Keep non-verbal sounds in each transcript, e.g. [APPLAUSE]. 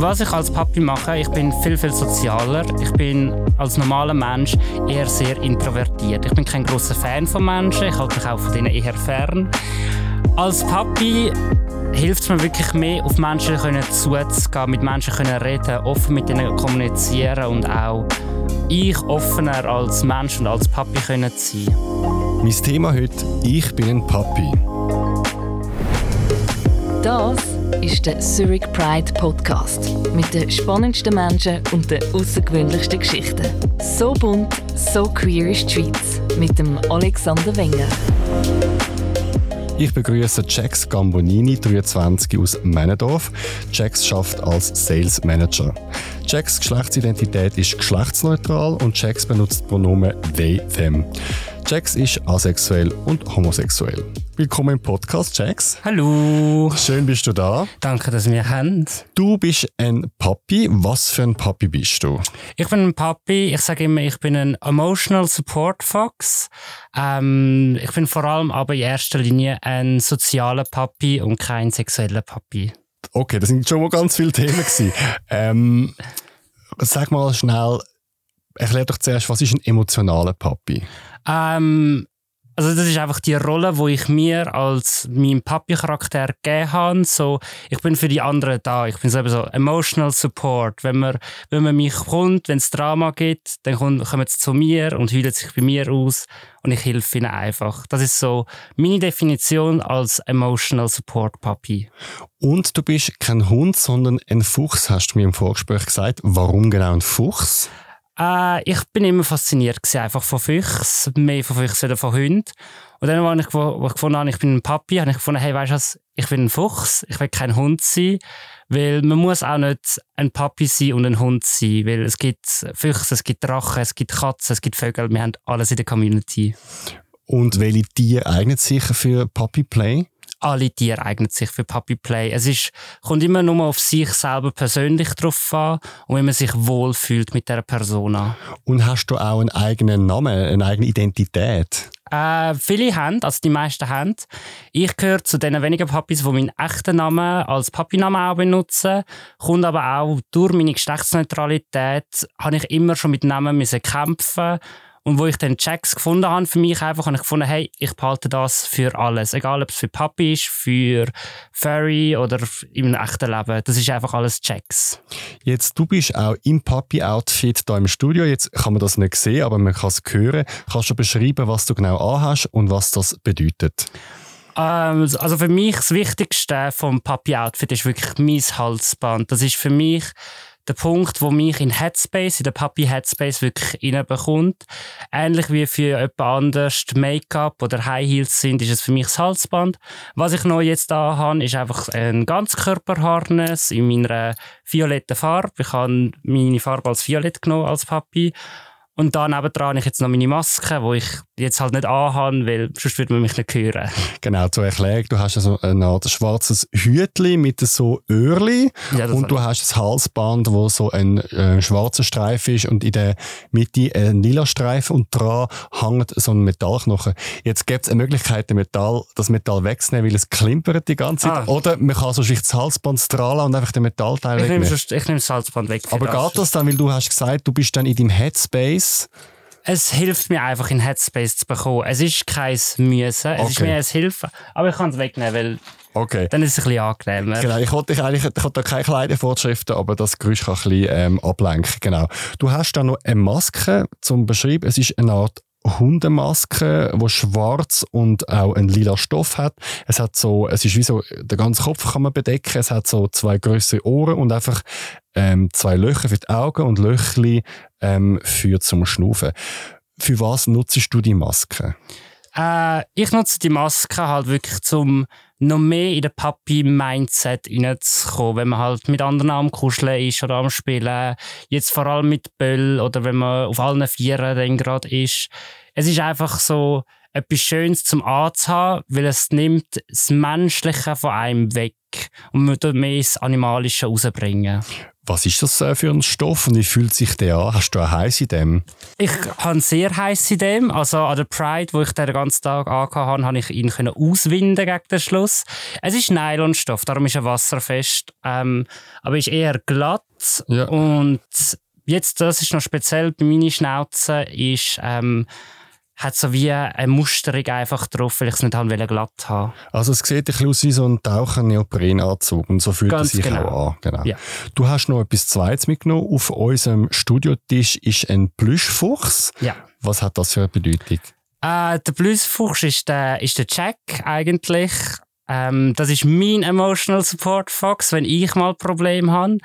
Was ich als Papi mache, ich bin viel, viel sozialer. Ich bin als normaler Mensch eher sehr introvertiert. Ich bin kein großer Fan von Menschen, ich halte mich auch von denen eher fern. Als Papi hilft es mir wirklich mehr, auf Menschen können zuzugehen, mit Menschen können reden, offen mit ihnen kommunizieren und auch ich offener als Mensch und als Papi können sein. Mein Thema heute: Ich bin ein Papi. Das ist der Zurich Pride Podcast mit den spannendsten Menschen und den außergewöhnlichsten Geschichten. So bunt, so queer ist die Schweiz mit dem Alexander Wenger. Ich begrüße Jax Gambonini, 23 aus Männendorf. Jax schafft als Sales Manager. Jax Geschlechtsidentität ist geschlechtsneutral und Jax benutzt Pronomen they, them. Jax ist asexuell und homosexuell. Willkommen im Podcast, Jax. Hallo. Schön bist du da. Danke, dass wir haben. Du bist ein Papi. Was für ein Papi bist du? Ich bin ein Papi. Ich sage immer, ich bin ein Emotional Support Fox. Ähm, ich bin vor allem aber in erster Linie ein sozialer Papi und kein sexueller Papi. Okay, das sind schon mal ganz viele Themen ähm, Sag mal schnell, erklär doch zuerst, was ist ein emotionaler Papi? Ähm, also das ist einfach die Rolle, wo ich mir als meinem Papi-Charakter gegeben habe. So, ich bin für die anderen da. Ich bin so, so emotional support. Wenn man, wenn man mich kommt, wenn es Drama gibt, dann kommen, kommen sie zu mir und heulen sich bei mir aus und ich helfe ihnen einfach. Das ist so meine Definition als emotional support Papi. Und du bist kein Hund, sondern ein Fuchs, hast du mir im Vorgespräch gesagt. Warum genau ein Fuchs? Äh, ich bin immer fasziniert einfach von Füchsen, mehr von Füchsen als von Hunden. Und dann, als ich, ich gefunden habe, ich bin ein Papi, habe ich gefunden, hey, weißt du was, ich bin ein Fuchs, ich will kein Hund sein, weil man muss auch nicht ein Papi sein und ein Hund sein, weil es gibt Füchse, es gibt Drachen, es gibt Katzen, es gibt Vögel, wir haben alles in der Community. Und welche Tiere eignen sich für Puppy Play? Alle Tiere eignen sich für Puppy Play. Es ist, kommt immer nur auf sich selber persönlich drauf an und wenn man sich wohlfühlt mit der Persona. Und hast du auch einen eigenen Namen, eine eigene Identität? Äh, viele haben, also die meisten haben. Ich gehöre zu den wenigen Papis, die meinen echten Namen als Papinamen auch benutzen. Kommt aber auch durch meine Geschlechtsneutralität, habe ich immer schon mit Namen müssen kämpfen und wo ich dann Checks gefunden habe für mich einfach, habe ich gefunden, hey, ich behalte das für alles. Egal, ob es für Papi ist, für Furry oder im echten Leben. Das ist einfach alles Checks. Jetzt, du bist auch im Papi-Outfit hier im Studio. Jetzt kann man das nicht sehen, aber man kann es hören. Kannst du beschreiben, was du genau anhast und was das bedeutet? Ähm, also für mich das Wichtigste vom Papi-Outfit ist wirklich mein Halsband. Das ist für mich der Punkt, wo mich in Headspace, in der Puppy Headspace wirklich reinbekommt. Ähnlich wie für jemand anders Make-up oder High Heels sind, ist es für mich das Halsband. Was ich noch jetzt da habe, ist einfach ein Ganzkörperharness in meiner violetten Farbe. Ich habe meine Farbe als Violett genommen als Papi. Und da nebendran habe ich jetzt noch meine Maske, die ich jetzt halt nicht anhabe, weil sonst würde man mich nicht hören. Genau, zur Erklärung, du hast also ein Art schwarzes Hütli mit so Öhrli ja, und du hast ein Halsband, wo so ein äh, schwarzer Streifen ist und in der Mitte ein lila Streifen und dran hängt so ein Metallknochen. Jetzt gibt es eine Möglichkeit, Metall, das Metall wegzunehmen, weil es klimpert die ganze Zeit. Ah. Oder man kann so das Halsband strahlen und einfach den Metallteil ich wegnehmen. Nehme, ich nehme das Halsband weg. Aber das. geht das dann, weil du hast gesagt, du bist dann in deinem Headspace? Es hilft mir einfach, in Headspace zu bekommen. Es ist kein Müssen, es okay. ist mehr ein Hilfe. Aber ich kann es wegnehmen, weil okay. dann ist es ein bisschen angenehmer. Genau, ich wollte eigentlich ich wollte keine Kleidervorschriften, aber das Geräusch kann ein bisschen ähm, ablenken. Genau. Du hast da noch eine Maske zum Beschreiben. Es ist eine Art Hundemaske, die schwarz und auch einen lila Stoff hat. Es hat so, es ist wie so, der ganze Kopf kann man bedecken. Es hat so zwei größere Ohren und einfach ähm, zwei Löcher für die Augen und Löchli ähm, für zum Schnaufen. Für was nutzt du die Maske? Äh, ich nutze die Maske halt wirklich zum noch mehr in den Papi-Mindset reinzukommen, wenn man halt mit anderen am Kuscheln ist oder am Spielen. Jetzt vor allem mit Böll oder wenn man auf allen Vieren dann gerade ist. Es ist einfach so etwas Schönes zum Anzuhaben, weil es nimmt das Menschliche von einem weg und man mehr das Animalische rausbringen. Was ist das äh, für ein Stoff und wie fühlt sich der an? Hast du einen heiß in dem? Ich habe sehr heiß in dem. Also an der Pride, wo ich den ganzen Tag angehabt habe, habe ich ihn können auswinden gegen den Schluss. Es ist Nylonstoff, darum ist er wasserfest. Ähm, aber ist eher glatt. Ja. Und jetzt, das ist noch speziell bei meiner Schnauze, ist... Ähm, hat so wie eine Musterung einfach drauf, weil ich es nicht haben glatt haben Also es sieht ein bisschen aus wie so ein Taucher-Neoprenanzug und so fühlt Ganz es sich genau. auch an. Genau. Ja. Du hast noch etwas Zweites mitgenommen. Auf unserem Studiotisch ist ein Plüschfuchs. Ja. Was hat das für eine Bedeutung? Äh, der Plüschfuchs ist der, ist der Jack eigentlich. Ähm, das ist mein Emotional Support Fox, wenn ich mal Probleme habe.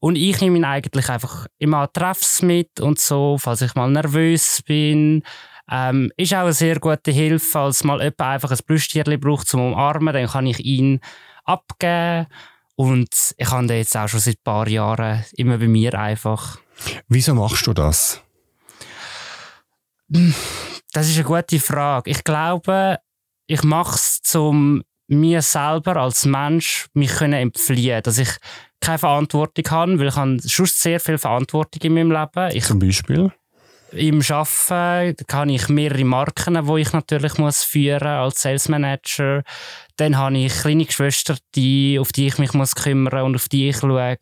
Und ich nehme ihn eigentlich einfach immer an Treffs mit und so, falls ich mal nervös bin ähm, ist auch eine sehr gute Hilfe, falls mal jemand einfach ein Brüstierchen braucht zum Umarmen, dann kann ich ihn abgeben. Und ich habe den jetzt auch schon seit ein paar Jahren immer bei mir einfach. Wieso machst du das? Das ist eine gute Frage. Ich glaube, ich mache es, um mir selber als Mensch mich können entfliehen, dass ich keine Verantwortung habe, weil ich habe schon sehr viel Verantwortung in meinem Leben. Ich, Zum Beispiel? Im Arbeiten habe ich mehrere Marken, die ich natürlich muss führen als Sales Manager. Dann habe ich kleine Geschwister, die, auf die ich mich muss kümmern und auf die ich schaue.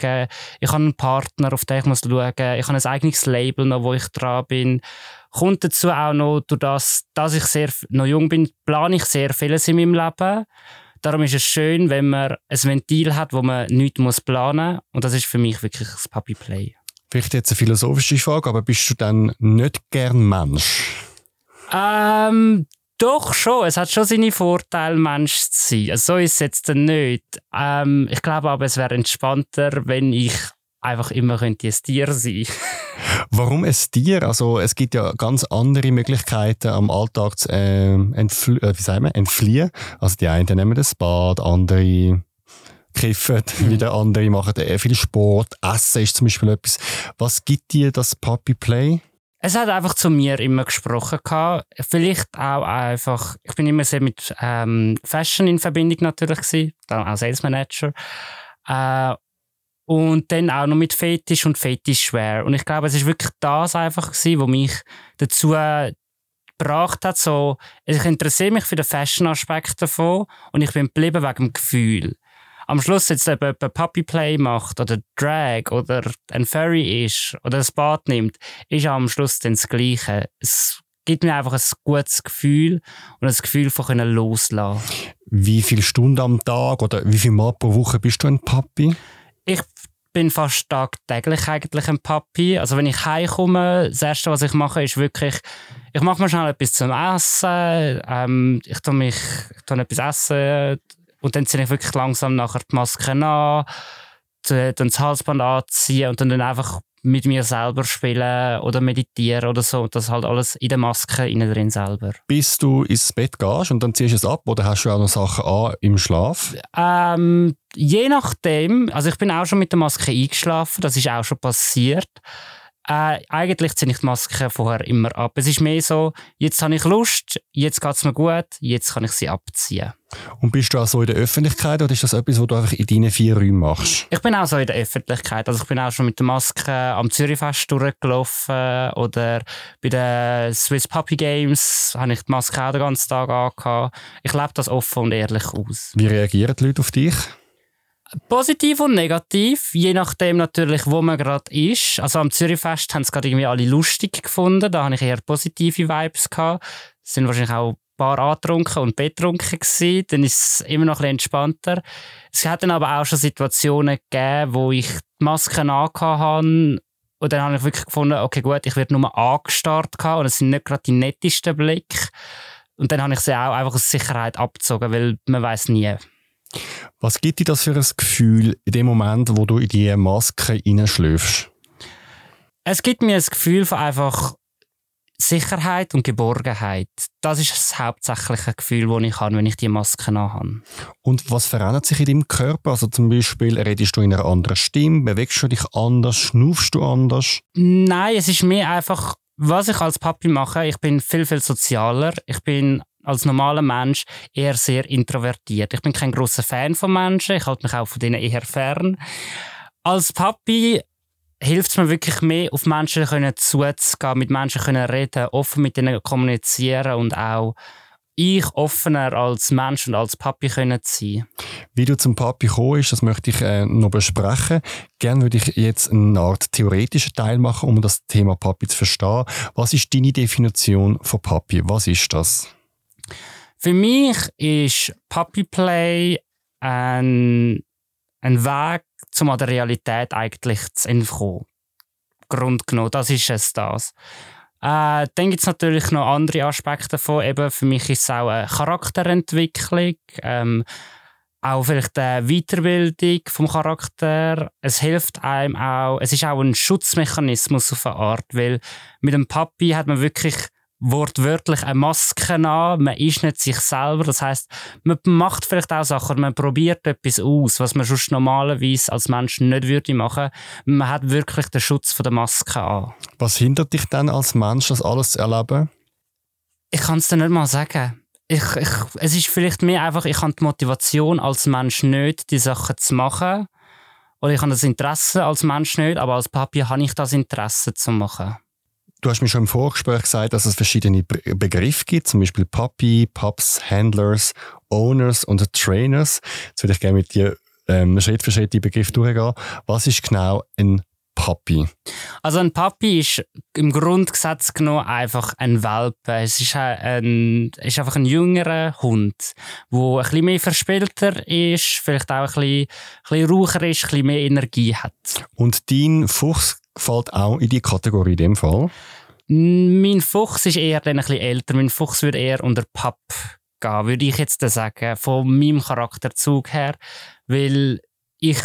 Ich habe einen Partner, auf den ich muss schauen. Ich habe ein eigenes Label, noch, wo ich dran bin. Kommt dazu auch noch, durch das, dass ich sehr, noch jung bin, plane ich sehr vieles in meinem Leben. Darum ist es schön, wenn man ein Ventil hat, wo man nichts planen muss. Und das ist für mich wirklich das Puppy Play. Vielleicht jetzt eine philosophische Frage, aber bist du dann nicht gern Mensch? Ähm, doch schon. Es hat schon seine Vorteile, Mensch zu sein. Also, so ist es jetzt nicht. Ähm, ich glaube aber, es wäre entspannter, wenn ich einfach immer könnte ein Tier sein [LAUGHS] Warum ein Tier? Also es gibt ja ganz andere Möglichkeiten am Alltag zu äh, entfl äh, wie sagen wir, entfliehen. Also die einen nehmen das Bad, andere kiffen, [LAUGHS] mhm. wieder andere machen äh, viel Sport, Essen ist zum Beispiel etwas. Was gibt dir das Puppy Play? Es hat einfach zu mir immer gesprochen. Gehabt. Vielleicht auch einfach, ich bin immer sehr mit ähm, Fashion in Verbindung natürlich gewesen, dann als Sales Manager. Äh, und dann auch noch mit Fetisch und Fetischwear. Und ich glaube, es ist wirklich das einfach was mich dazu gebracht hat, so, ich interessiere mich für den Fashion-Aspekt davon und ich bin geblieben wegen dem Gefühl am Schluss jetzt eben ein Puppy Play macht oder Drag oder ein Furry ist oder ein Bad nimmt, ist am Schluss dann das Gleiche. Es gibt mir einfach ein gutes Gefühl und ein Gefühl von können loslassen. Wie viele Stunden am Tag oder wie viel Mal pro Woche bist du ein Puppy? Ich bin fast tagtäglich eigentlich ein Papi. Also wenn ich heimkomme, das Erste, was ich mache, ist wirklich, ich mache mir schnell etwas zum Essen, ähm, ich tue mich, ich tue etwas essen, und dann ziehe ich wirklich langsam nachher die Maske an, dann das Halsband anziehen und dann einfach mit mir selber spielen oder meditieren oder so. Und das halt alles in der Maske innen drin selber. Bis du ins Bett gehst und dann ziehst du es ab oder hast du auch noch Sachen an im Schlaf? Ähm, je nachdem. Also ich bin auch schon mit der Maske eingeschlafen. Das ist auch schon passiert. Äh, eigentlich ziehe ich die Maske vorher immer ab. Es ist mehr so, jetzt habe ich Lust, jetzt geht es mir gut, jetzt kann ich sie abziehen. Und bist du auch so in der Öffentlichkeit oder ist das etwas, was du einfach in deinen vier Räumen machst? Ich bin auch so in der Öffentlichkeit. Also ich bin auch schon mit der Maske am Zürichfest durchgelaufen oder bei den Swiss Puppy Games habe ich die Maske auch den ganzen Tag angehabt. Ich lebe das offen und ehrlich aus. Wie reagieren die Leute auf dich? Positiv und negativ, je nachdem natürlich, wo man gerade ist. Also am Zürichfest haben es gerade irgendwie alle lustig gefunden. Da hatte ich eher positive Vibes gehabt. Es sind wahrscheinlich auch ein paar angetrunken und betrunken gewesen. Dann ist es immer noch ein bisschen entspannter. Es hat dann aber auch schon Situationen gegeben, wo ich die Masken angehabt habe und dann habe ich wirklich gefunden, okay gut, ich werde nur angestarrt und es sind nicht gerade die nettesten Blicke. Und dann habe ich sie auch einfach aus Sicherheit abgezogen, weil man weiß nie. Was gibt dir das für ein Gefühl in dem Moment, wo du in die Maske hineinschläfst? Es gibt mir ein Gefühl von einfach Sicherheit und Geborgenheit. Das ist das hauptsächliche Gefühl, das ich habe, wenn ich die Maske habe. Und was verändert sich in deinem Körper? Also zum Beispiel, redest du in einer anderen Stimme, bewegst du dich anders, schnaufst du anders? Nein, es ist mehr einfach, was ich als Papi mache. Ich bin viel, viel sozialer. Ich bin als normaler Mensch eher sehr introvertiert. Ich bin kein großer Fan von Menschen, ich halte mich auch von denen eher fern. Als Papi hilft es mir wirklich mehr, auf Menschen können zuzugehen, mit Menschen können reden, offen mit ihnen kommunizieren und auch ich offener als Mensch und als Papi können sein. Wie du zum Papi gekommen bist, das möchte ich äh, noch besprechen. Gerne würde ich jetzt eine Art theoretischen Teil machen, um das Thema Papi zu verstehen. Was ist deine Definition von Papi? Was ist das? Für mich ist Puppy Play ein, ein Weg, um an der Realität eigentlich zu entkommen. Grund genommen, das ist es das. Äh, dann gibt es natürlich noch andere Aspekte davon. Eben für mich ist es auch eine Charakterentwicklung, ähm, auch vielleicht eine Weiterbildung vom Charakter. Es hilft einem auch, es ist auch ein Schutzmechanismus auf eine Art, weil mit dem Papi hat man wirklich wortwörtlich eine Maske an, man ist nicht sich selber. Das heißt, man macht vielleicht auch Sachen, man probiert etwas aus, was man sonst normalerweise als Mensch nicht würde machen. Man hat wirklich den Schutz von der Maske an. Was hindert dich dann als Mensch, das alles zu erleben? Ich kann es dir nicht mal sagen. Ich, ich, es ist vielleicht mehr einfach, ich habe die Motivation als Mensch nicht, die Sachen zu machen. Oder ich habe das Interesse als Mensch nicht, aber als Papi habe ich das Interesse zu machen. Du hast mir schon im Vorgespräch gesagt, dass es verschiedene Begriffe gibt, zum Beispiel Puppy, Pups, Handlers, Owners und Trainers. Jetzt würde ich gerne mit dir ähm, Schritt für Schritt die Begriffe durchgehen. Was ist genau ein Puppy? Also ein Puppy ist im Grundgesetz genommen einfach ein Welpe. Es ist, ein, ist einfach ein jüngerer Hund, der ein bisschen mehr verspielter ist, vielleicht auch ein bisschen, ein bisschen raucher ist, ein bisschen mehr Energie hat. Und dein Fuchs fällt auch in die Kategorie in dem Fall? Mein Fuchs ist eher dann ein bisschen älter. Mein Fuchs würde eher unter Papp gehen, würde ich jetzt sagen, von meinem Charakterzug her. Weil ich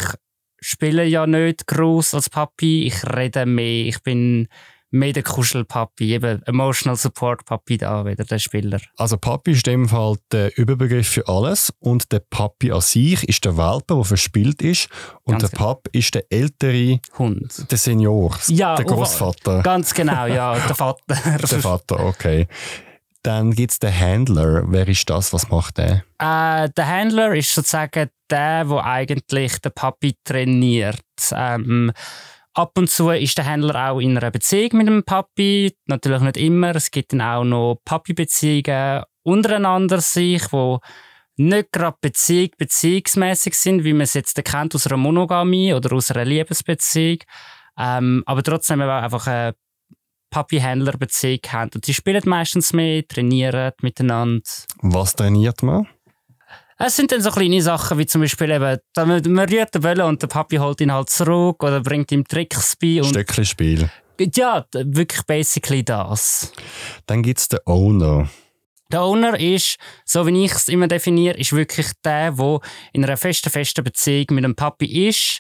spiele ja nicht groß als Papi, ich rede mehr, ich bin mehr der Kuschelpapi, eben Emotional Support Papi da wieder, der Spieler. Also Papi ist in dem Fall der Überbegriff für alles und der Papi an sich ist der Welpe, der verspielt ist und ganz der genau. Pap ist der ältere Hund. Der Senior, ja, der Großvater. Ganz genau, ja, [LAUGHS] der Vater. der Vater, okay. Dann gibt es den Handler. Wer ist das? Was macht der? Äh, der Handler ist sozusagen der, der eigentlich den Papi trainiert. Ähm, Ab und zu ist der Händler auch in einer Beziehung mit dem Papi. Natürlich nicht immer. Es gibt dann auch noch Papi-Beziehungen untereinander sich, wo nicht gerade Beziehung beziehungsmäßig sind, wie man es jetzt kennt aus einer Monogamie oder aus einer Liebesbeziehung. Ähm, aber trotzdem einfach eine Papi-Händler-Beziehung haben. Und die spielen meistens mehr, trainieren miteinander. Was trainiert man? Es sind dann so kleine Sachen, wie zum Beispiel eben, man rührt den Böllen und der Papi holt ihn halt zurück oder bringt ihm Tricks bei. Und Stöckchenspiel. Ja, wirklich basically das. Dann gibt es den Owner. Der Owner ist, so wie ich es immer definiere, ist wirklich der, der in einer festen, festen Beziehung mit dem Papi ist.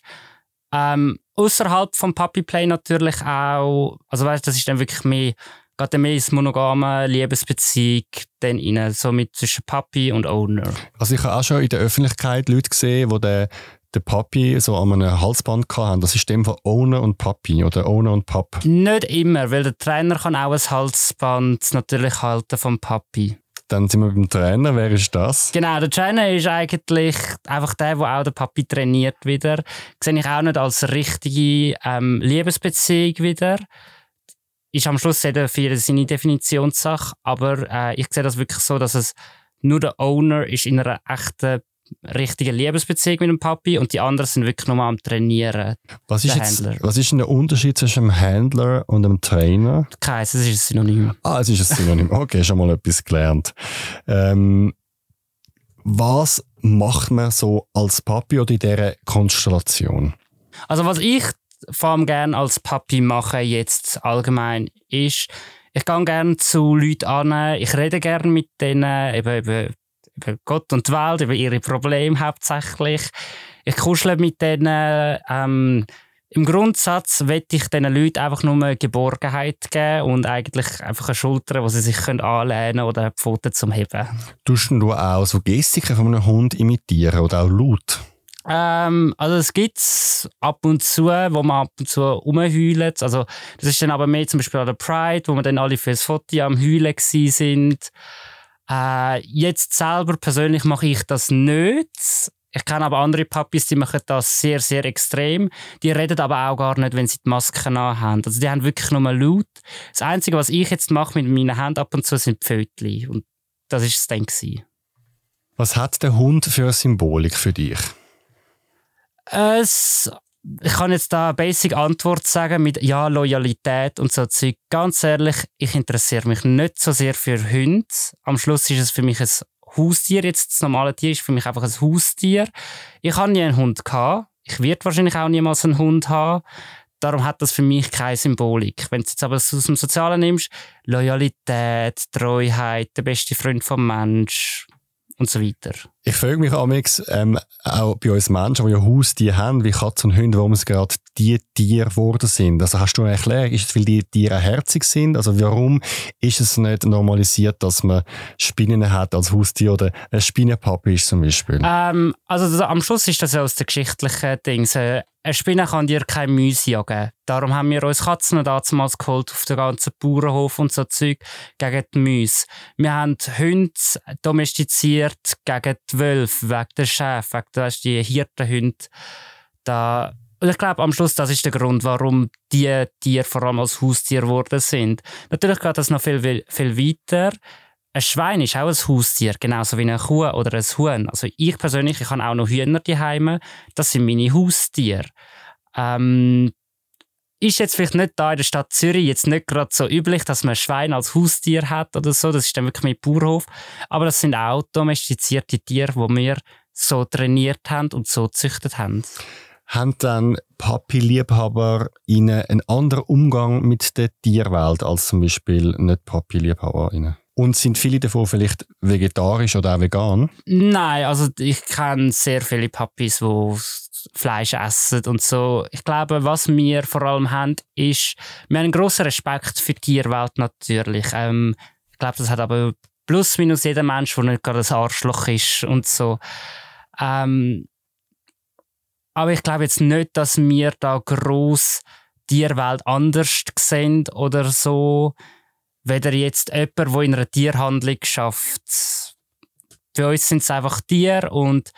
Ähm, außerhalb vom Papi Play natürlich auch. Also weißt, das ist dann wirklich mehr geht mehr ins monogame Liebesbeziehung dann rein, so mit zwischen Papi und Owner. Also ich habe auch schon in der Öffentlichkeit Leute gesehen, die den, den Papi so an einem Halsband hatten. Das ist dem von Owner und Papi oder Owner und Pap. Nicht immer, weil der Trainer kann auch ein Halsband natürlich halten vom Papi. Dann sind wir beim Trainer. Wer ist das? Genau, der Trainer ist eigentlich einfach der, der auch den Papi trainiert wieder. Sehe ich auch nicht als richtige ähm, Liebesbeziehung wieder ist am Schluss jeder für seine Definitionssache, aber äh, ich sehe das wirklich so, dass es nur der Owner ist in einer echten richtigen Liebesbeziehung mit dem Papi und die anderen sind wirklich nur am Trainieren. Was ist, jetzt, was ist denn der Unterschied zwischen einem Händler und einem Trainer? Kein, es ist ein Synonym. Ah, es ist ein Synonym. Okay, schon mal etwas gelernt. Ähm, was macht man so als Papi oder in dieser Konstellation? Also was ich allem gerne als Papi mache jetzt allgemein ist, ich gehe gerne zu Leuten an, ich rede gerne mit denen über, über, über Gott und die Welt, über ihre Probleme hauptsächlich. Ich kuschle mit denen. Ähm, Im Grundsatz möchte ich diesen Leuten einfach nur Geborgenheit geben und eigentlich einfach eine Schulter, wo sie sich anlehnen können oder eine Pfote zum Heben. Tust du auch so Gestiken von einem Hund imitieren oder auch laut? Ähm, also es gibt ab und zu, wo man ab und zu rumheulen. Also das ist dann aber mehr zum Beispiel an der Pride, wo wir dann alle fürs Foto am Heulen sind. Äh, jetzt selber persönlich mache ich das nicht. Ich kenne aber andere Papis, die machen das sehr, sehr extrem. Die reden aber auch gar nicht, wenn sie die Masken haben. Also die haben wirklich nur laut. Das Einzige, was ich jetzt mache mit meinen Händen ab und zu, sind Pfötchen. Und das war es dann. Gewesen. Was hat der Hund für eine Symbolik für dich? Es ich kann jetzt da basic Antwort sagen mit ja, Loyalität und so Zeug. Ganz ehrlich, ich interessiere mich nicht so sehr für Hunde. Am Schluss ist es für mich ein Haustier. Jetzt das normale Tier ist für mich einfach ein Haustier. Ich habe nie einen Hund gehabt. Ich werde wahrscheinlich auch niemals einen Hund haben. Darum hat das für mich keine Symbolik. Wenn du jetzt aber aus dem Sozialen nimmst, Loyalität, Treuheit, der beste Freund vom Mensch, und so weiter. Ich frage mich amix, ähm, auch bei uns Menschen, die ja Haustiere haben, wie Katzen und Hunde, warum es gerade die Tiere geworden sind. Also hast du eine Erklärung? Ist es, weil die Tiere herzig sind? Also warum ist es nicht normalisiert, dass man Spinnen hat als Haustier oder ein Spinnenpapi ist zum Beispiel? Ähm, also am Schluss ist das ja aus den geschichtlichen Dingen. Äh, eine Spinne kann dir kein Müsse jagen. Darum haben wir uns Katzen damals geholt auf den ganzen Bauernhof und so Zeug gegen die Müsse. Wir haben Hunde domestiziert gegen die Wölfe, wegen der Schäfe, wegen der, die Hirtenhunde. Da und ich glaube, am Schluss, das ist der Grund, warum die Tiere vor allem als Haustier geworden sind. Natürlich geht das noch viel, viel weiter. Ein Schwein ist auch ein Haustier, genauso wie eine Kuh oder ein Huhn. Also ich persönlich, ich habe auch noch Hühner daheim. Das sind meine Haustiere. Ähm, ist jetzt vielleicht nicht da in der Stadt Zürich jetzt nicht gerade so üblich, dass man ein Schwein als Haustier hat oder so. Das ist dann wirklich mit Bauernhof. Aber das sind auch domestizierte Tiere, die wir so trainiert haben und so gezüchtet haben. Haben dann Papi-Liebhaber einen anderen Umgang mit der Tierwelt als zum Beispiel nicht Papi-Liebhaber? Und sind viele davon vielleicht vegetarisch oder auch vegan? Nein, also ich kenne sehr viele Papis, die Fleisch essen und so. Ich glaube, was wir vor allem haben, ist, wir haben einen grossen Respekt für die Tierwelt natürlich. Ähm, ich glaube, das hat aber plus minus jeder Mensch, der nicht gerade ein Arschloch ist und so. Ähm, aber ich glaube jetzt nicht, dass wir da gross Tierwelt anders sehen oder so weder jetzt jemand, der in einer Tierhandlung schafft. Für uns sind es einfach Tiere und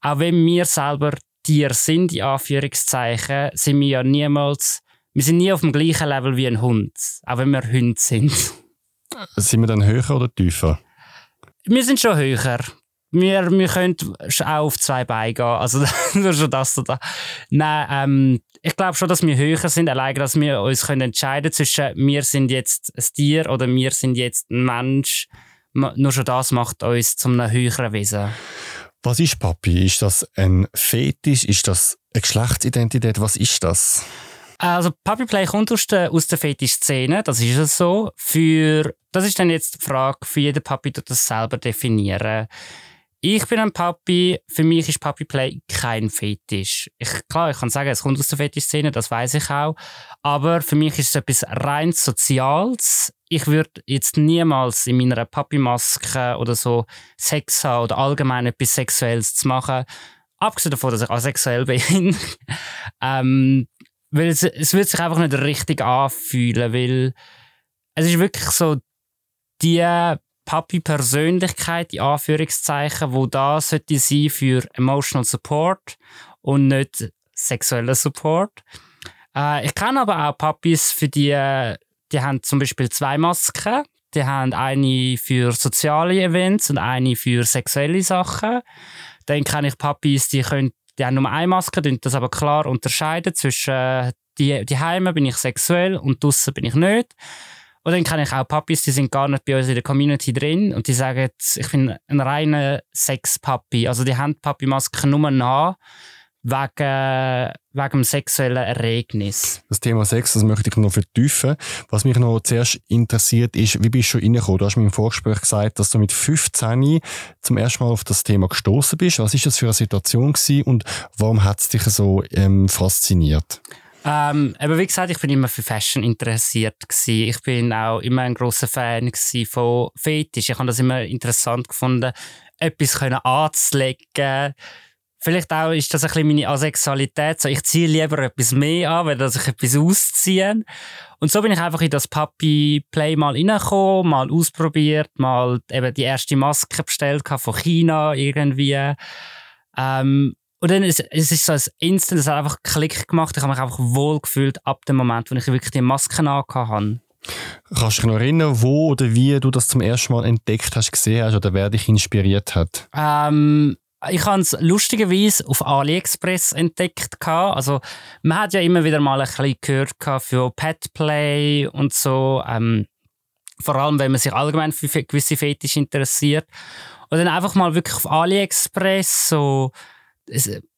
auch wenn wir selber Tiere sind, in Anführungszeichen, sind wir ja niemals, wir sind nie auf dem gleichen Level wie ein Hund, auch wenn wir Hunde sind. Sind wir dann höher oder tiefer? Wir sind schon höher wir, wir können auch auf zwei Beine gehen. Also [LAUGHS] nur schon das da. Nein, ähm, ich glaube schon, dass wir höher sind, allein, dass wir uns können entscheiden zwischen wir sind jetzt ein Tier oder wir sind jetzt ein Mensch. Nur schon das macht uns zum einem höheren Wesen. Was ist Papi? Ist das ein Fetisch? Ist das eine Geschlechtsidentität? Was ist das? Also Puppy Play kommt aus der, aus der Fetisch-Szene, das ist es so. Für, das ist dann jetzt die Frage, für jeden Papi das selber definieren. Ich bin ein Papi. Für mich ist Puppy Play kein Fetisch. Ich, klar, ich kann sagen, es kommt aus der Fetischszene, das weiß ich auch. Aber für mich ist es etwas rein Soziales. Ich würde jetzt niemals in meiner Papi-Maske oder so Sex haben oder allgemein etwas Sexuelles zu machen. Abgesehen davon, dass ich asexuell bin. [LAUGHS] ähm, weil es, es wird sich einfach nicht richtig anfühlen, weil es ist wirklich so, die Papi-Persönlichkeit, in Anführungszeichen, wo da sollte sein für Emotional Support und nicht sexueller Support. Äh, ich kenne aber auch Papis, für die, die haben zum Beispiel zwei Masken. Die haben eine für soziale Events und eine für sexuelle Sachen. Dann kenne ich Papis, die, können, die haben nur eine Maske, die das aber klar unterscheiden zwischen die, die Heime bin ich sexuell und draußen bin ich nicht. Und dann kenne ich auch Papis, die sind gar nicht bei uns in der Community drin und die sagen, ich bin ein reiner Sex-Papi. Also die haben Papi-Masken nur nach wegen, wegen sexuellen Erregnis. Das Thema Sex, das möchte ich noch vertiefen. Was mich noch zuerst interessiert, ist, wie bist du reingekommen? Du hast mir im Vorgespräch gesagt, dass du mit 15 zum ersten Mal auf das Thema gestoßen bist. Was ist das für eine Situation gewesen und warum hat es dich so ähm, fasziniert? Ähm, aber wie gesagt, ich bin immer für Fashion interessiert gewesen. Ich bin auch immer ein großer Fan von Fetisch. Ich habe das immer interessant gefunden, etwas können anzulegen. Vielleicht auch ist das ein bisschen meine Asexualität. So, ich ziehe lieber etwas mehr an, weil dass ich etwas ausziehe. Und so bin ich einfach in das Puppy Play mal reingekommen, mal ausprobiert, mal eben die erste Maske bestellt von China irgendwie. Ähm, und dann ist es ist so ein Instant, es hat einfach Klick gemacht. Ich habe mich einfach wohl gefühlt ab dem Moment, wo ich wirklich die Masken angehabt habe. Kannst du dich noch erinnern, wo oder wie du das zum ersten Mal entdeckt hast, gesehen hast oder wer dich inspiriert hat? Ähm, ich habe es lustigerweise auf AliExpress entdeckt. Also, man hat ja immer wieder mal ein bisschen gehört für Petplay und so. Ähm, vor allem, wenn man sich allgemein für gewisse Fetisch interessiert. Und dann einfach mal wirklich auf AliExpress so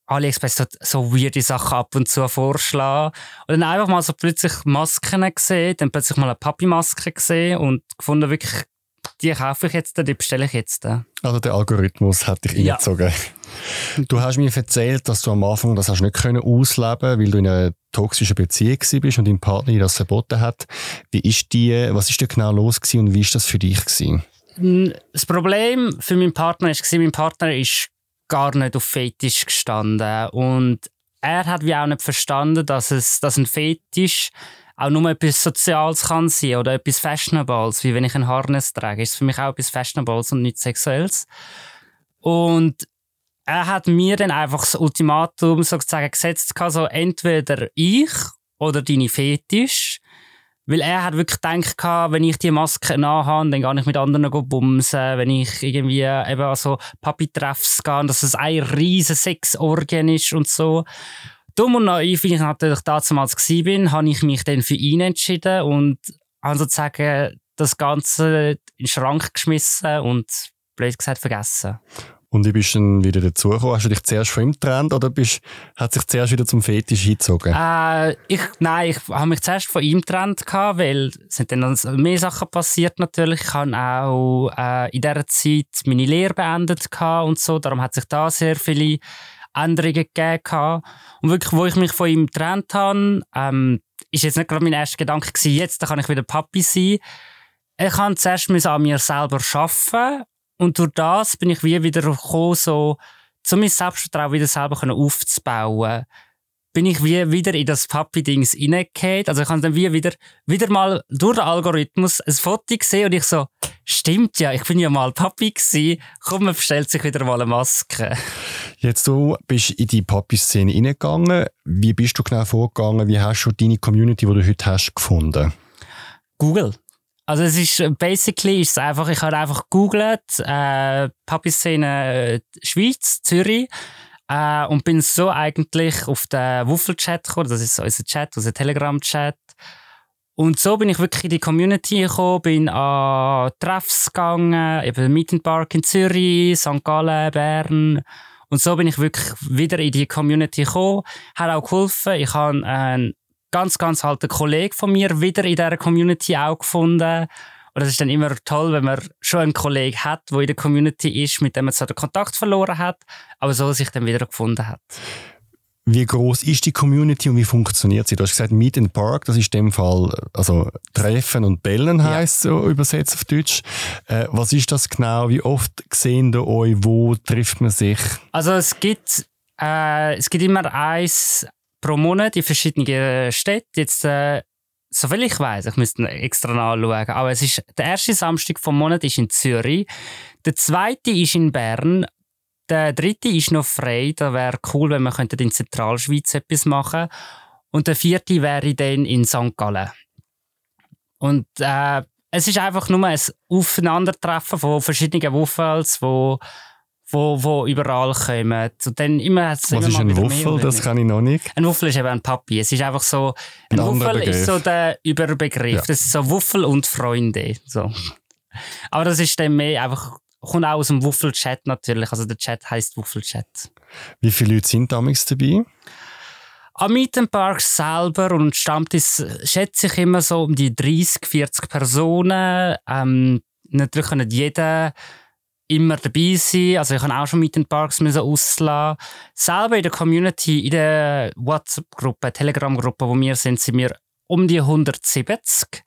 AliExpress hat so weirde Sachen ab und zu vorschlagen. Und dann einfach mal so plötzlich Masken gesehen, dann plötzlich mal eine Papi-Maske gesehen und gefunden, wirklich, die kaufe ich jetzt, die bestelle ich jetzt. Also der Algorithmus hat dich ja. reingezogen. Du hast mir erzählt, dass du am Anfang das hast nicht können ausleben, weil du in einer toxischen Beziehung bist und dein Partner dir das verboten hat. Wie ist die, was ist da genau los und wie ist das für dich gewesen? Das Problem für meinen Partner war, mein Partner ist gar nicht auf Fetisch gestanden. Und er hat wie auch nicht verstanden, dass, es, dass ein Fetisch auch nur etwas Soziales kann sein oder etwas Fashionables, wie wenn ich ein Harness trage. Ist für mich auch etwas Fashionables und nichts Sexuelles. Und er hat mir dann einfach das Ultimatum sozusagen gesetzt, so entweder ich oder deine Fetisch. Weil er hat wirklich gedacht, wenn ich die Maske nachhabe, dann gehe ich mit anderen bumsen. Wenn ich irgendwie eben an so Papi-Treffs gehe, dass es ein riesen Sexorgien ist und so. Dumm und naiv, wie ich natürlich damals war, habe ich mich dann für ihn entschieden und habe sozusagen das Ganze in den Schrank geschmissen und blöd gesagt vergessen. Und wie bist du dann wieder dazugekommen? Hast du dich zuerst von ihm getrennt oder bist, hat sich zuerst wieder zum Fetisch hingezogen? Äh, ich, nein, ich habe mich zuerst von ihm getrennt, weil es sind dann mehr Sachen passiert natürlich. Ich habe auch äh, in dieser Zeit meine Lehre beendet und so. Darum hat sich da sehr viele Änderungen gegeben. Und wirklich, wo ich mich von ihm getrennt habe, ähm, ist jetzt nicht gerade mein erster Gedanke gewesen, jetzt kann ich wieder Papi sein. Ich kann zuerst an mir selber arbeiten und durch das bin ich wie wieder gekommen, so, um mein Selbstvertrauen wieder selber aufzubauen. Bin ich wie wieder in das Papi-Dings reingefallen. Also ich habe dann wie wieder, wieder mal durch den Algorithmus ein Foto gesehen und ich so, stimmt ja, ich bin ja mal Papi gewesen. Komm, man bestellt sich wieder mal eine Maske. Jetzt du bist in die Papi-Szene reingegangen. Wie bist du genau vorgegangen? Wie hast du deine Community, die du heute hast, gefunden? Google. Also es ist äh, basically ist es einfach, ich habe einfach googelt äh, Papi-Szene äh, Schweiz, Zürich äh, und bin so eigentlich auf den Wuffel-Chat gekommen. Das ist unser Chat, unser Telegram-Chat. Und so bin ich wirklich in die Community gekommen, bin an Treffs gegangen, eben Meet Park in Zürich, St. Gallen, Bern. Und so bin ich wirklich wieder in die Community gekommen. Hat auch geholfen. Ich habe einen ganz, ganz alter Kollege von mir wieder in dieser Community auch gefunden. Und es ist dann immer toll, wenn man schon einen Kollegen hat, der in der Community ist, mit dem man zwar den Kontakt verloren hat, aber so sich dann wieder gefunden hat. Wie groß ist die Community und wie funktioniert sie? Du hast gesagt Meet and Park, das ist in dem Fall also Treffen und Bellen heißt ja. so übersetzt auf Deutsch. Äh, was ist das genau? Wie oft sehen ihr euch? Wo trifft man sich? Also es gibt äh, es gibt immer eins pro Monat in verschiedenen Städten. Jetzt, äh, soviel ich weiß, ich müsste extra nachschauen, aber es ist, der erste Samstag vom Monat ist in Zürich, der zweite ist in Bern, der dritte ist noch frei, da wäre cool, wenn wir in Zentralschweiz etwas machen und der vierte wäre dann in St. Gallen. Und äh, es ist einfach nur ein Aufeinandertreffen von verschiedenen Wuffels, die wo, wo überall kommen. Und dann immer Was immer ist ein Wuffel? Das kann ich noch nicht. Ein Wuffel ist eben ein Papi. Es ist einfach so, ein, ein Wuffel ist so der Überbegriff. Ja. Das ist so Wuffel und Freunde. So. Aber das ist dann mehr einfach, kommt auch aus dem Wuffel-Chat natürlich. Also der Chat heisst Wuffel-Chat. Wie viele Leute sind damals dabei? Am Mietenpark selber und Stammtisch schätze ich immer so um die 30, 40 Personen. Ähm, natürlich nicht jeder immer dabei sein. Also ich habe auch schon mit den Parks müssen auslassen. Selber in der Community, in der WhatsApp-Gruppe, Telegram-Gruppe, wo wir sind, sind wir um die 170.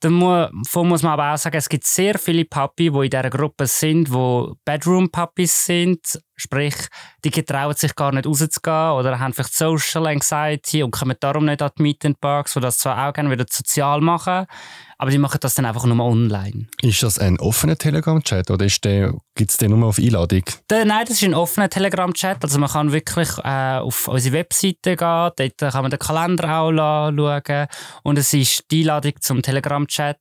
Davon muss man aber auch sagen, es gibt sehr viele Papi, die in dieser Gruppe sind, die Bedroom-Papis sind. Sprich, die getrauen sich gar nicht rauszugehen oder haben vielleicht Social Anxiety und kommen darum nicht an die Meet and Parks, die das zwar auch gerne wieder sozial machen, aber die machen das dann einfach nur online. Ist das ein offener Telegram-Chat oder gibt es den nur auf Einladung? Der, nein, das ist ein offener Telegram-Chat. Also man kann wirklich äh, auf unsere Webseite gehen, dort kann man den Kalender auch schauen und es ist die Einladung zum Telegram-Chat.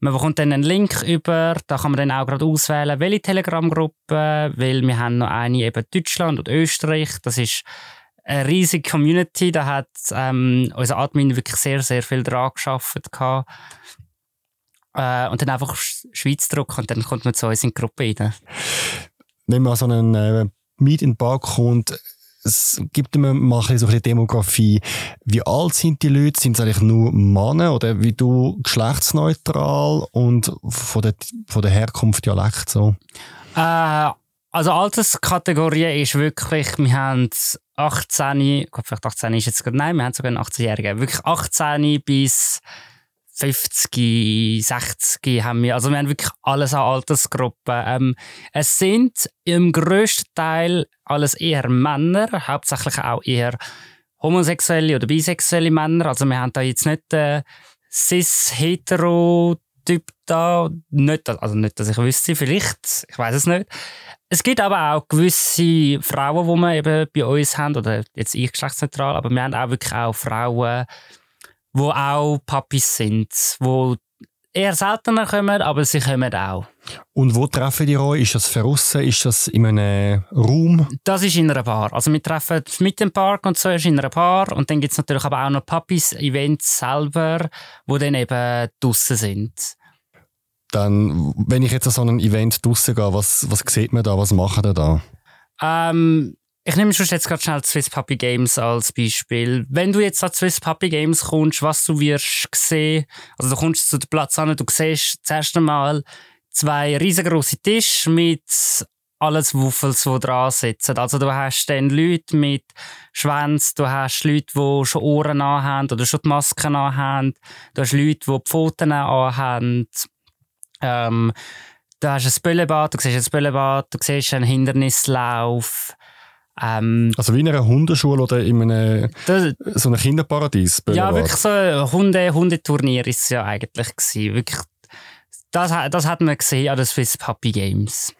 Man bekommt dann einen Link über, da kann man dann auch gerade auswählen, welche Telegram-Gruppe, weil wir haben noch eine eben Deutschland und Österreich. Das ist eine riesige Community, da hat ähm, unser Admin wirklich sehr, sehr viel dran geschafft. Äh, und dann einfach Schweiz drücken und dann kommt man zu uns in die Gruppe rein. Wenn man so einen äh, Meet in Bar kommt, es gibt mir mal so ein bisschen Demografie. Wie alt sind die Leute? Sind es eigentlich nur Männer oder wie du geschlechtsneutral und von der, von der Herkunft Dialekt so? Äh, also Alterskategorie ist wirklich, wir haben 18, Gott, vielleicht 18 ist jetzt gerade, nein, wir haben sogar einen 18-Jährigen. Wirklich 18 bis 50, 60 haben wir. Also wir haben wirklich alles an Altersgruppen. Ähm, es sind im grössten Teil alles eher Männer, hauptsächlich auch eher homosexuelle oder bisexuelle Männer. Also wir haben da jetzt nicht den cis-hetero-Typ da. Nicht, also nicht, dass ich wüsste, vielleicht, ich weiß es nicht. Es gibt aber auch gewisse Frauen, die wir eben bei uns haben, oder jetzt ich geschlechtsneutral, aber wir haben auch wirklich auch Frauen, wo auch Papis sind, wo eher seltener kommen, aber sie kommen auch. Und wo treffen die euch? Ist das verrissen? Ist das in einem Raum? Das ist in einer Bar. Also wir treffen mit dem Park und so ist in einer Bar und dann gibt es natürlich aber auch noch Papis-Events selber, wo dann eben draussen sind. Dann, wenn ich jetzt an so ein Event draussen gehe, was, was sieht man da? Was machen ihr da? Ähm, ich nehme schon jetzt gerade schnell Swiss Puppy Games als Beispiel. Wenn du jetzt an Swiss Puppy Games kommst, was du wirst sehen, also du kommst zu dem Platz an, du siehst das erste Mal zwei riesengroße Tische mit alles Wuffels, die dran sitzen. Also du hast dann Leute mit Schwänzen, du hast Leute, die schon Ohren anhaben oder schon die Masken anhaben, du hast Leute, die Pfoten anhaben. Ähm, du hast ein Bällebad, du siehst ein Bällebad, du siehst einen Hindernislauf. Ähm, also wie in einer Hundeschule oder in einem das, so einem Kinderparadies? Ja, wirklich so ein Hunde, Hundeturnier ist es ja eigentlich gewesen. Wirklich, das, das hat man gesehen an den Swiss Puppy Games.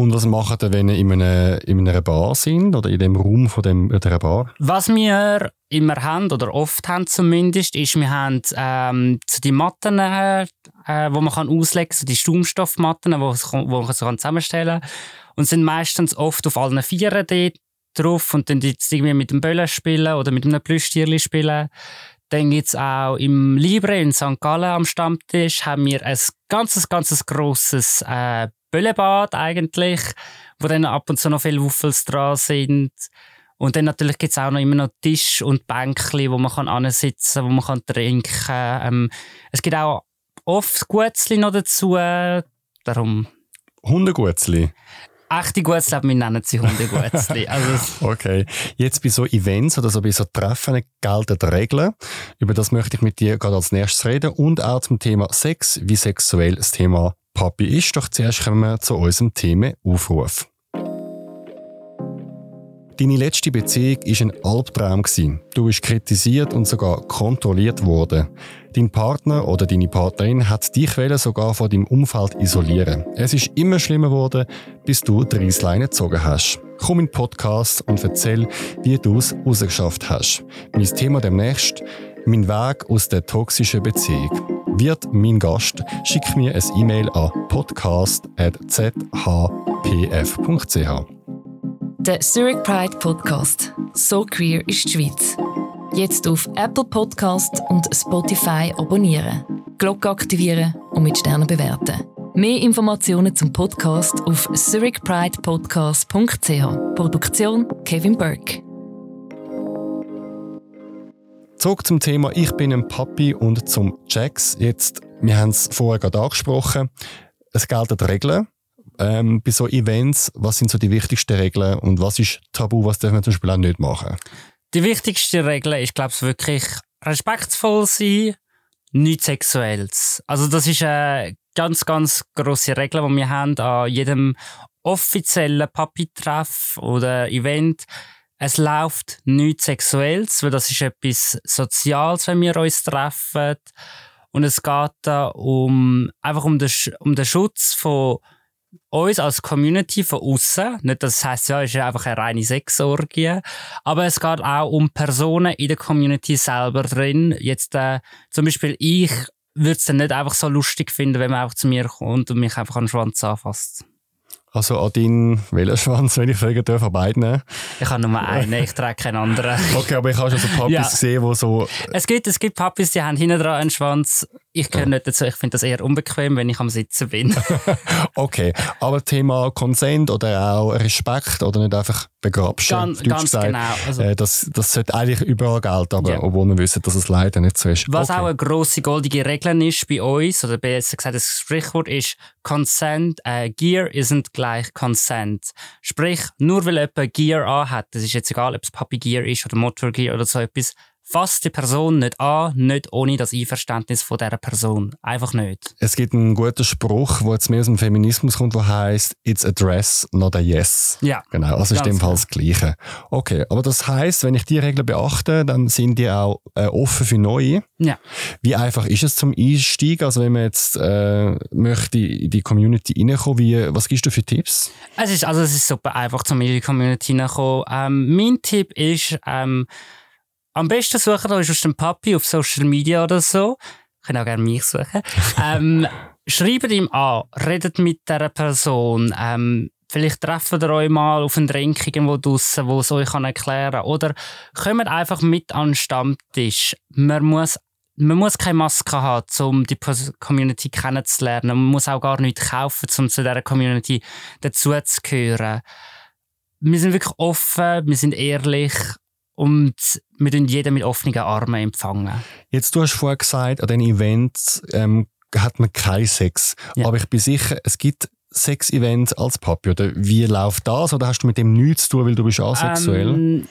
Und was machen ihr, wenn ihr in einer, in einer Bar sind oder in dem Raum von dem, der Bar? Was wir immer haben oder oft haben zumindest, ist, wir haben ähm, so die Matten, äh, wo man kann auslegen kann, so die Schaumstoffmatten, wo, wo man so zusammenstellen kann. Und sind meistens oft auf allen Vieren dort drauf und dann jetzt irgendwie mit dem Böllen spielen oder mit einem Plüschtierli spielen. Dann gibt es auch im Libre in St. Gallen am Stammtisch haben wir ein ganzes, ganzes grosses äh, Böllebad eigentlich, wo dann ab und zu noch viele Wuffels dran sind. Und dann natürlich gibt es auch noch immer noch Tisch und Bänkli, wo man kann sitzen, wo man kann trinken. Ähm, es gibt auch oft Gutzli noch dazu. Darum. Hundegutzli? Echte Gutzli, wir nennen sie Hundegutzli. Also [LAUGHS] okay. Jetzt bei so Events oder so bei so Treffen gelten Regeln. Über das möchte ich mit dir gerade als nächstes reden und auch zum Thema Sex, wie sexuell das Thema Papi ist. Doch zuerst kommen wir zu unserem Thema Aufruf. Deine letzte Beziehung war ein Albtraum. Du bist kritisiert und sogar kontrolliert worden. Dein Partner oder deine Partnerin hat dich sogar von deinem Umfeld isolieren. Es ist immer schlimmer geworden, bis du die Reissleine gezogen hast. Komm in den Podcast und erzähl, wie du es rausgeschafft hast. Mein Thema demnächst, mein Weg aus der toxischen Beziehung. Wird mein Gast, schick mir ein E-Mail an podcast.zhpf.ch. Der Zurich Pride Podcast. So queer ist die Schweiz. Jetzt auf Apple Podcast und Spotify abonnieren, Glocke aktivieren und mit Sternen bewerten. Mehr Informationen zum Podcast auf zurichpridepodcast.ch. Produktion Kevin Burke. Zurück zum Thema Ich bin ein Papi und zum Jax. Jetzt, wir haben es vorher gerade angesprochen. Es gelten Regeln ähm, bei so Events, was sind so die wichtigsten Regeln und was ist tabu, was dürfen wir zum Beispiel auch nicht machen? Die wichtigste Regel ist, glaube ich, wirklich respektvoll sein, nichts Sexuelles. Also das ist eine ganz, ganz grosse Regel, die wir haben an jedem offiziellen Papi-Treff oder Event, es läuft nichts Sexuelles, weil das ist etwas Soziales, wenn wir uns treffen. Und es geht da um, einfach um den, um den Schutz von uns als Community von außen. Nicht, dass es heisst, ja, es ist einfach eine reine Sexorgie. Aber es geht auch um Personen in der Community selber drin. Jetzt, äh, zum Beispiel ich würde es dann nicht einfach so lustig finden, wenn man einfach zu mir kommt und mich einfach an den Schwanz anfasst. Also an deinen Wellenschwanz, wenn ich fragen darf, an beiden? Ich habe nur einen, ich trage keinen anderen. [LAUGHS] Okay, aber ich habe schon so Papis ja. gesehen, die so... Es gibt, es gibt Papis, die haben hinten dran einen Schwanz. Ich gehöre ja. nicht dazu, ich finde das eher unbequem, wenn ich am Sitzen bin. [LAUGHS] okay, aber Thema Consent oder auch Respekt oder nicht einfach begrabschen, ganz, ganz gesagt, genau. Also, äh, das, das sollte eigentlich überall gelten, aber ja. obwohl wir wissen, dass es leider nicht so ist. Was okay. auch eine grosse goldige Regel ist bei uns, oder besser gesagt das Sprichwort ist Consent, äh, Gear isn't gleich Consent. Sprich, nur weil jemand Gear anhat, das ist jetzt egal, ob es Papi Gear ist oder Motor Gear oder so etwas, fasst die Person nicht an, nicht ohne das Einverständnis von dieser Person. Einfach nicht. Es gibt einen guten Spruch, der jetzt mehr aus dem Feminismus kommt, der heißt It's a dress, not a yes. Ja. Genau, also ist in dem Fall das Gleiche. Okay, aber das heißt, wenn ich die Regeln beachte, dann sind die auch äh, offen für neue. Ja. Wie einfach ist es zum Einstieg? Also wenn man jetzt äh, möchte in die Community reinkommen, wie, was gibst du für Tipps? Es ist, also es ist super einfach, zum in die Community reinkommen. Ähm, mein Tipp ist, ähm, am besten suchen da ist dem Papi auf Social Media oder so. Ich kann auch gerne mich suchen. [LAUGHS] ähm, schreibt ihm an, redet mit dieser Person. Ähm, vielleicht treffen ihr euch mal auf einen Drink irgendwo draussen, wo es euch erklären kann. Oder kommt einfach mit an den Stammtisch. Man muss, man muss keine Maske haben, um die Community kennenzulernen. Man muss auch gar nichts kaufen, um zu dieser Community dazuzugehören. Wir sind wirklich offen, wir sind ehrlich und wir empfangen jeden mit offenen Armen. empfangen. Jetzt, du hast vorher gesagt, an den Events ähm, hat man keinen Sex. Ja. Aber ich bin sicher, es gibt Sex-Events als Papi. Oder wie läuft das? Oder hast du mit dem nichts zu tun, weil du bist asexuell? Ähm,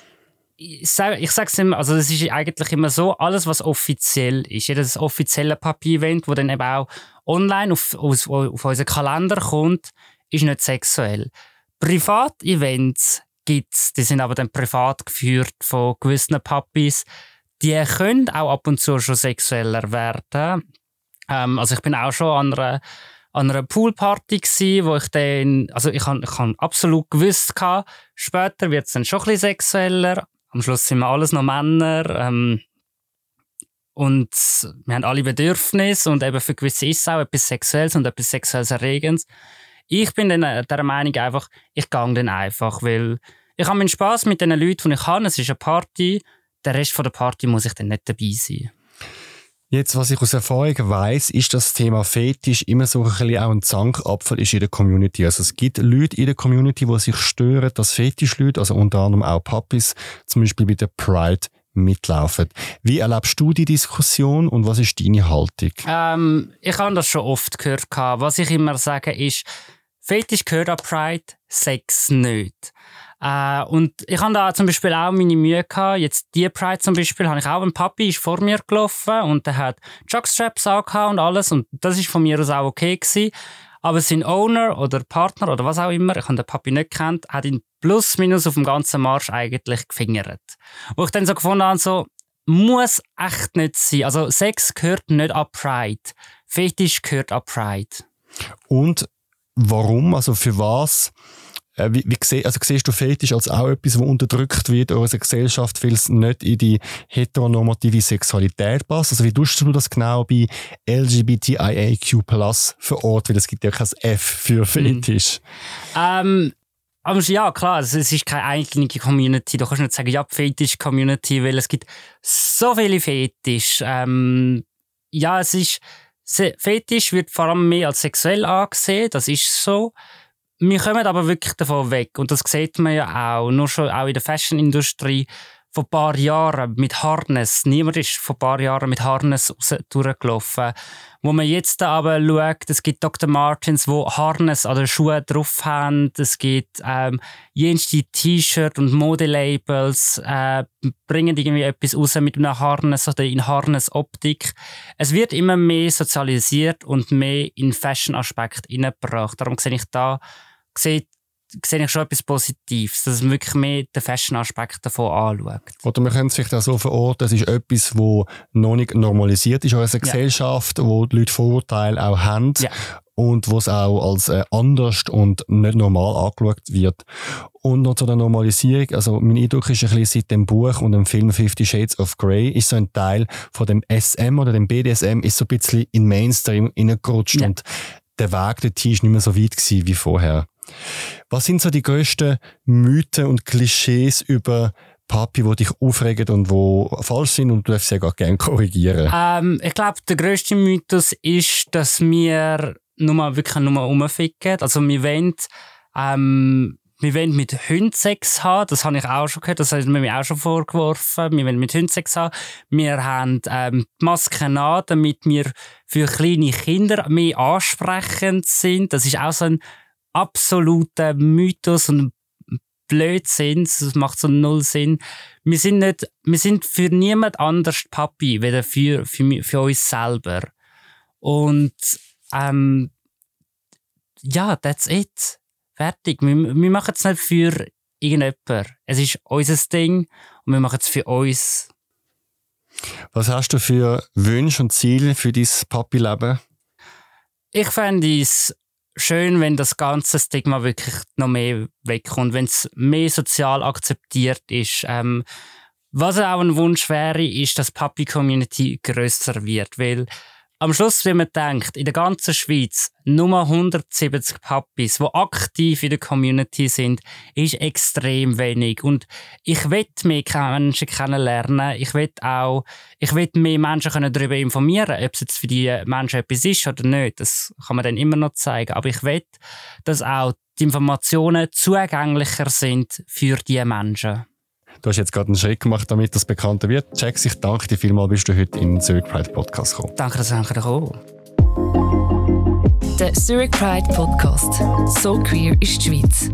ich sage ich sag's immer, also das ist eigentlich immer so, alles was offiziell ist, jedes offizielle Papi-Event, wo dann eben auch online auf, auf, auf unseren Kalender kommt, ist nicht sexuell. Privat-Events gibt's. Die sind aber dann privat geführt von gewissen Papis. Die können auch ab und zu schon sexueller werden. Ähm, also ich bin auch schon an einer, an einer Poolparty gsi, wo ich dann, also ich habe ich hab absolut gewusst gehabt, später es dann schon ein bisschen sexueller. Am Schluss sind wir alles noch Männer. Ähm, und wir haben alle Bedürfnisse und eben für gewisse ist es auch etwas Sexuelles und etwas Sexuelles Erregendes. Ich bin dann der Meinung einfach, ich gehe dann einfach, weil ich habe meinen Spass mit den Leuten, die ich habe. Es ist eine Party. Der Rest der Party muss ich dann nicht dabei sein. Jetzt, was ich aus Erfahrung weiß, ist das Thema Fetisch immer so ein bisschen auch ein Zankapfel ist in der Community. Also es gibt Leute in der Community, die sich stören, dass Fetischleute, also unter anderem auch Papis, zum Beispiel bei der Pride mitlaufen. Wie erlebst du die Diskussion und was ist deine Haltung? Ähm, ich habe das schon oft gehört. Was ich immer sage ist, Fetisch gehört an Pride, Sex nicht. Äh, und ich habe da zum Beispiel auch meine Mühe gehabt. Jetzt die Pride zum Beispiel habe ich auch einen Papi, ist vor mir gelaufen und der hat Jockstraps angehabt und alles und das ist von mir aus auch okay gewesen. Aber sein Owner oder Partner oder was auch immer, ich habe den Papi nicht kennt, hat ihn plus minus auf dem ganzen Marsch eigentlich gefingert. Wo ich dann so gefunden habe, so, muss echt nicht sein. Also Sex gehört nicht an Pride. Fetisch gehört an Pride. Und warum? Also für was? Äh, wie, wie also siehst du Fetisch als auch etwas, das unterdrückt wird in unserer Gesellschaft, weil es nicht in die heteronormative Sexualität passt? Also wie tust du das genau bei LGBTIAQ Plus verorten? Weil es gibt ja kein F für hm. Fetisch. Mhm. Ähm, ja, klar, es ist keine einheitliche Community. Du kannst nicht sagen, ja, Fetisch-Community, weil es gibt so viele Fetisch. Ähm, ja, es ist, Fetisch wird vor allem mehr als sexuell angesehen, das ist so. Wir kommen aber wirklich davon weg. Und das sieht man ja auch. Nur schon auch in der Fashion-Industrie vor ein paar Jahren mit Harness. Niemand ist vor ein paar Jahren mit Harness durchgelaufen. Wo man jetzt aber schaut, es gibt Dr. Martens, wo Harness an den Schuhen drauf haben. Es gibt ähm, jenste T-Shirt und Modelabels, äh, bringen irgendwie etwas raus mit einem Harness oder in Harness-Optik. Es wird immer mehr sozialisiert und mehr in Fashion-Aspekt hineingebracht. Darum sehe ich da, sehe sehe ich schon etwas Positives, dass man wirklich mehr den Fashion-Aspekt davon anschaut. Oder man könnte sich das so verorten, das ist etwas, wo noch nicht normalisiert ist in unserer ja. Gesellschaft, wo die Leute Vorurteile auch haben. Ja und wo es auch als äh, anders und nicht normal angeschaut wird. Und noch zu der Normalisierung, also mein Eindruck ist ein bisschen seit dem Buch und dem Film Fifty Shades of Grey ist so ein Teil von dem SM oder dem BDSM ist so ein bisschen in Mainstream hineingerutscht ja. und der Weg dorthin ist nicht mehr so weit gewesen wie vorher. Was sind so die grössten Mythen und Klischees über Papi, die dich aufregen und wo falsch sind und du darfst sie ja gerne korrigieren? Ähm, ich glaube, der grösste Mythos ist, dass wir nur wirklich nur rumficken. Also wir wollen, ähm, wir wollen mit Hunden Sex haben, das habe ich auch schon gehört, das hat mir auch schon vorgeworfen. Wir wollen mit Hunden Sex haben. Wir haben ähm, Masken an, damit wir für kleine Kinder mehr ansprechend sind. Das ist auch so ein absoluter Mythos und Blödsinn. Das macht so null Sinn. Wir sind nicht, wir sind für niemand anders Papi, weder für, für, für uns selber. Und ähm, ja, that's it. Fertig. Wir, wir machen es nicht für irgendjemand. Es ist unser Ding und wir machen es für uns. Was hast du für Wünsche und Ziele für dein Papi-Leben? Ich fände es schön, wenn das ganze Stigma wirklich noch mehr wegkommt, wenn es mehr sozial akzeptiert ist. Ähm, was auch ein Wunsch wäre, ist, dass Papi-Community größer wird, weil am Schluss, wenn man denkt, in der ganzen Schweiz nur 170 Papis, die aktiv in der Community sind, ist extrem wenig. Und ich will mehr Menschen kennenlernen. Ich will auch, ich will mehr Menschen können darüber informieren, ob es jetzt für die Menschen etwas ist oder nicht. Das kann man dann immer noch zeigen. Aber ich will, dass auch die Informationen zugänglicher sind für die Menschen. Du hast jetzt gerade einen Schritt gemacht, damit das bekannter wird. Jax, ich danke dir vielmals, bist du heute im Zurich Pride Podcast gekommen. Danke, dass du gekommen Der Zurich Pride Podcast. So queer ist die Schweiz.